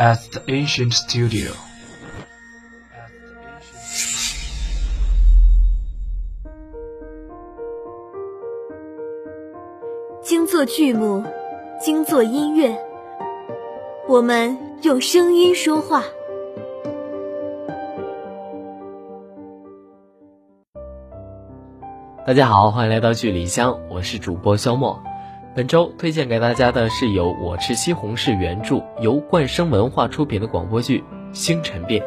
at the ancient studio. 精作剧目，精作音乐，我们用声音说话。大家好，欢迎来到剧里香，我是主播肖莫。本周推荐给大家的是由我吃西红柿原著、由冠生文化出品的广播剧《星辰变》。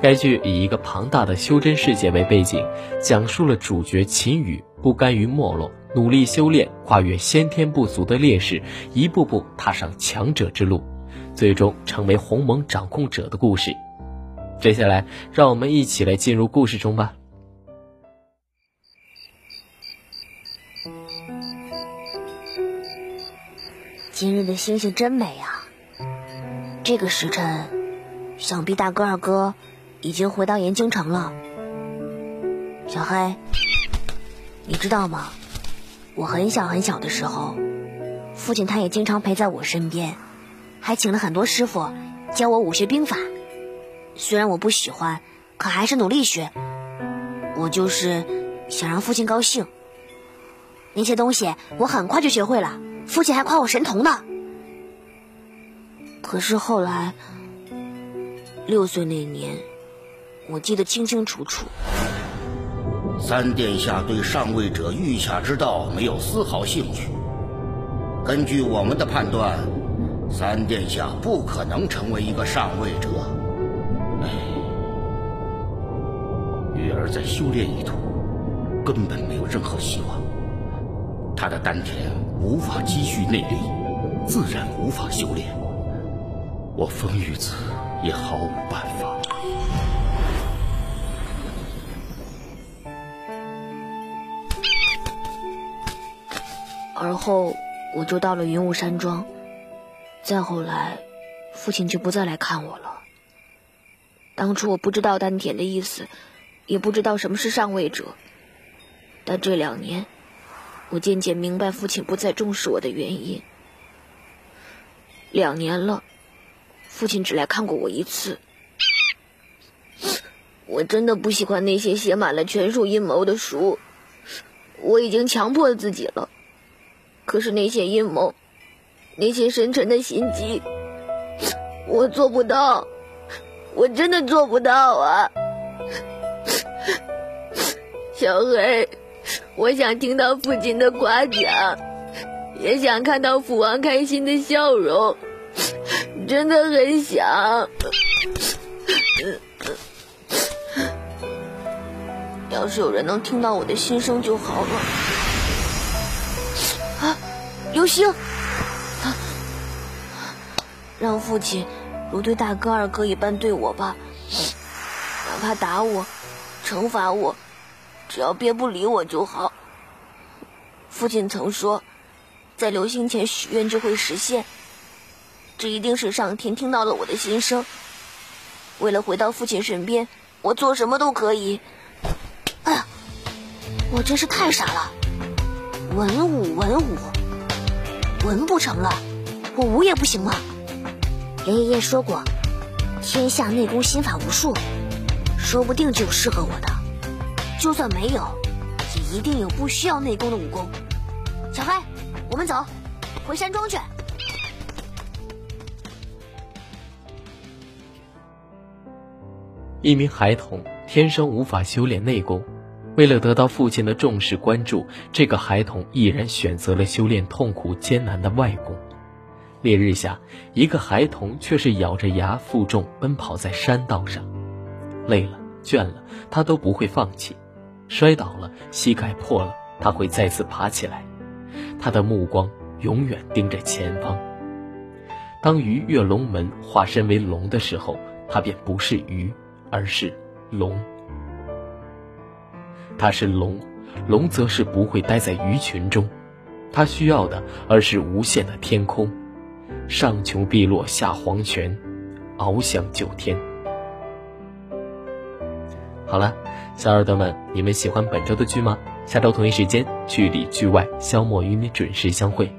该剧以一个庞大的修真世界为背景，讲述了主角秦羽不甘于没落，努力修炼，跨越先天不足的劣势，一步步踏上强者之路，最终成为鸿蒙掌控者的故事。接下来，让我们一起来进入故事中吧。今日的星星真美啊！这个时辰，想必大哥二哥已经回到盐京城了。小黑，你知道吗？我很小很小的时候，父亲他也经常陪在我身边，还请了很多师傅教我武学兵法。虽然我不喜欢，可还是努力学。我就是想让父亲高兴。那些东西我很快就学会了。父亲还夸我神童呢，可是后来六岁那年，我记得清清楚楚。三殿下对上位者御下之道没有丝毫兴趣。根据我们的判断，三殿下不可能成为一个上位者。哎，月儿在修炼一途，根本没有任何希望。他的丹田无法积蓄内力，自然无法修炼。我风雨子也毫无办法。而后，我就到了云雾山庄。再后来，父亲就不再来看我了。当初我不知道丹田的意思，也不知道什么是上位者。但这两年，我渐渐明白父亲不再重视我的原因。两年了，父亲只来看过我一次。我真的不喜欢那些写满了权术阴谋的书，我已经强迫自己了。可是那些阴谋，那些深沉的心机，我做不到，我真的做不到啊，小黑。我想听到父亲的夸奖，也想看到父王开心的笑容，真的很想。要是有人能听到我的心声就好了。啊，流星！让父亲如对大哥、二哥一般对我吧，哪怕打我、惩罚我。只要别不理我就好。父亲曾说，在流星前许愿就会实现。这一定是上天听到了我的心声。为了回到父亲身边，我做什么都可以。哎呀，我真是太傻了！文武文武，文不成了，我武也不行了。爷爷说过，天下内功心法无数，说不定就有适合我的。就算没有，也一定有不需要内功的武功。小黑，我们走，回山庄去。一名孩童天生无法修炼内功，为了得到父亲的重视关注，这个孩童毅然选择了修炼痛苦艰难的外功。烈日下，一个孩童却是咬着牙负重奔跑在山道上，累了倦了，他都不会放弃。摔倒了，膝盖破了，他会再次爬起来。他的目光永远盯着前方。当鱼跃龙门，化身为龙的时候，他便不是鱼，而是龙。他是龙，龙则是不会待在鱼群中，他需要的而是无限的天空。上穷碧落下黄泉，翱翔九天。好了。小耳朵们，你们喜欢本周的剧吗？下周同一时间，剧里剧外，消磨与你准时相会。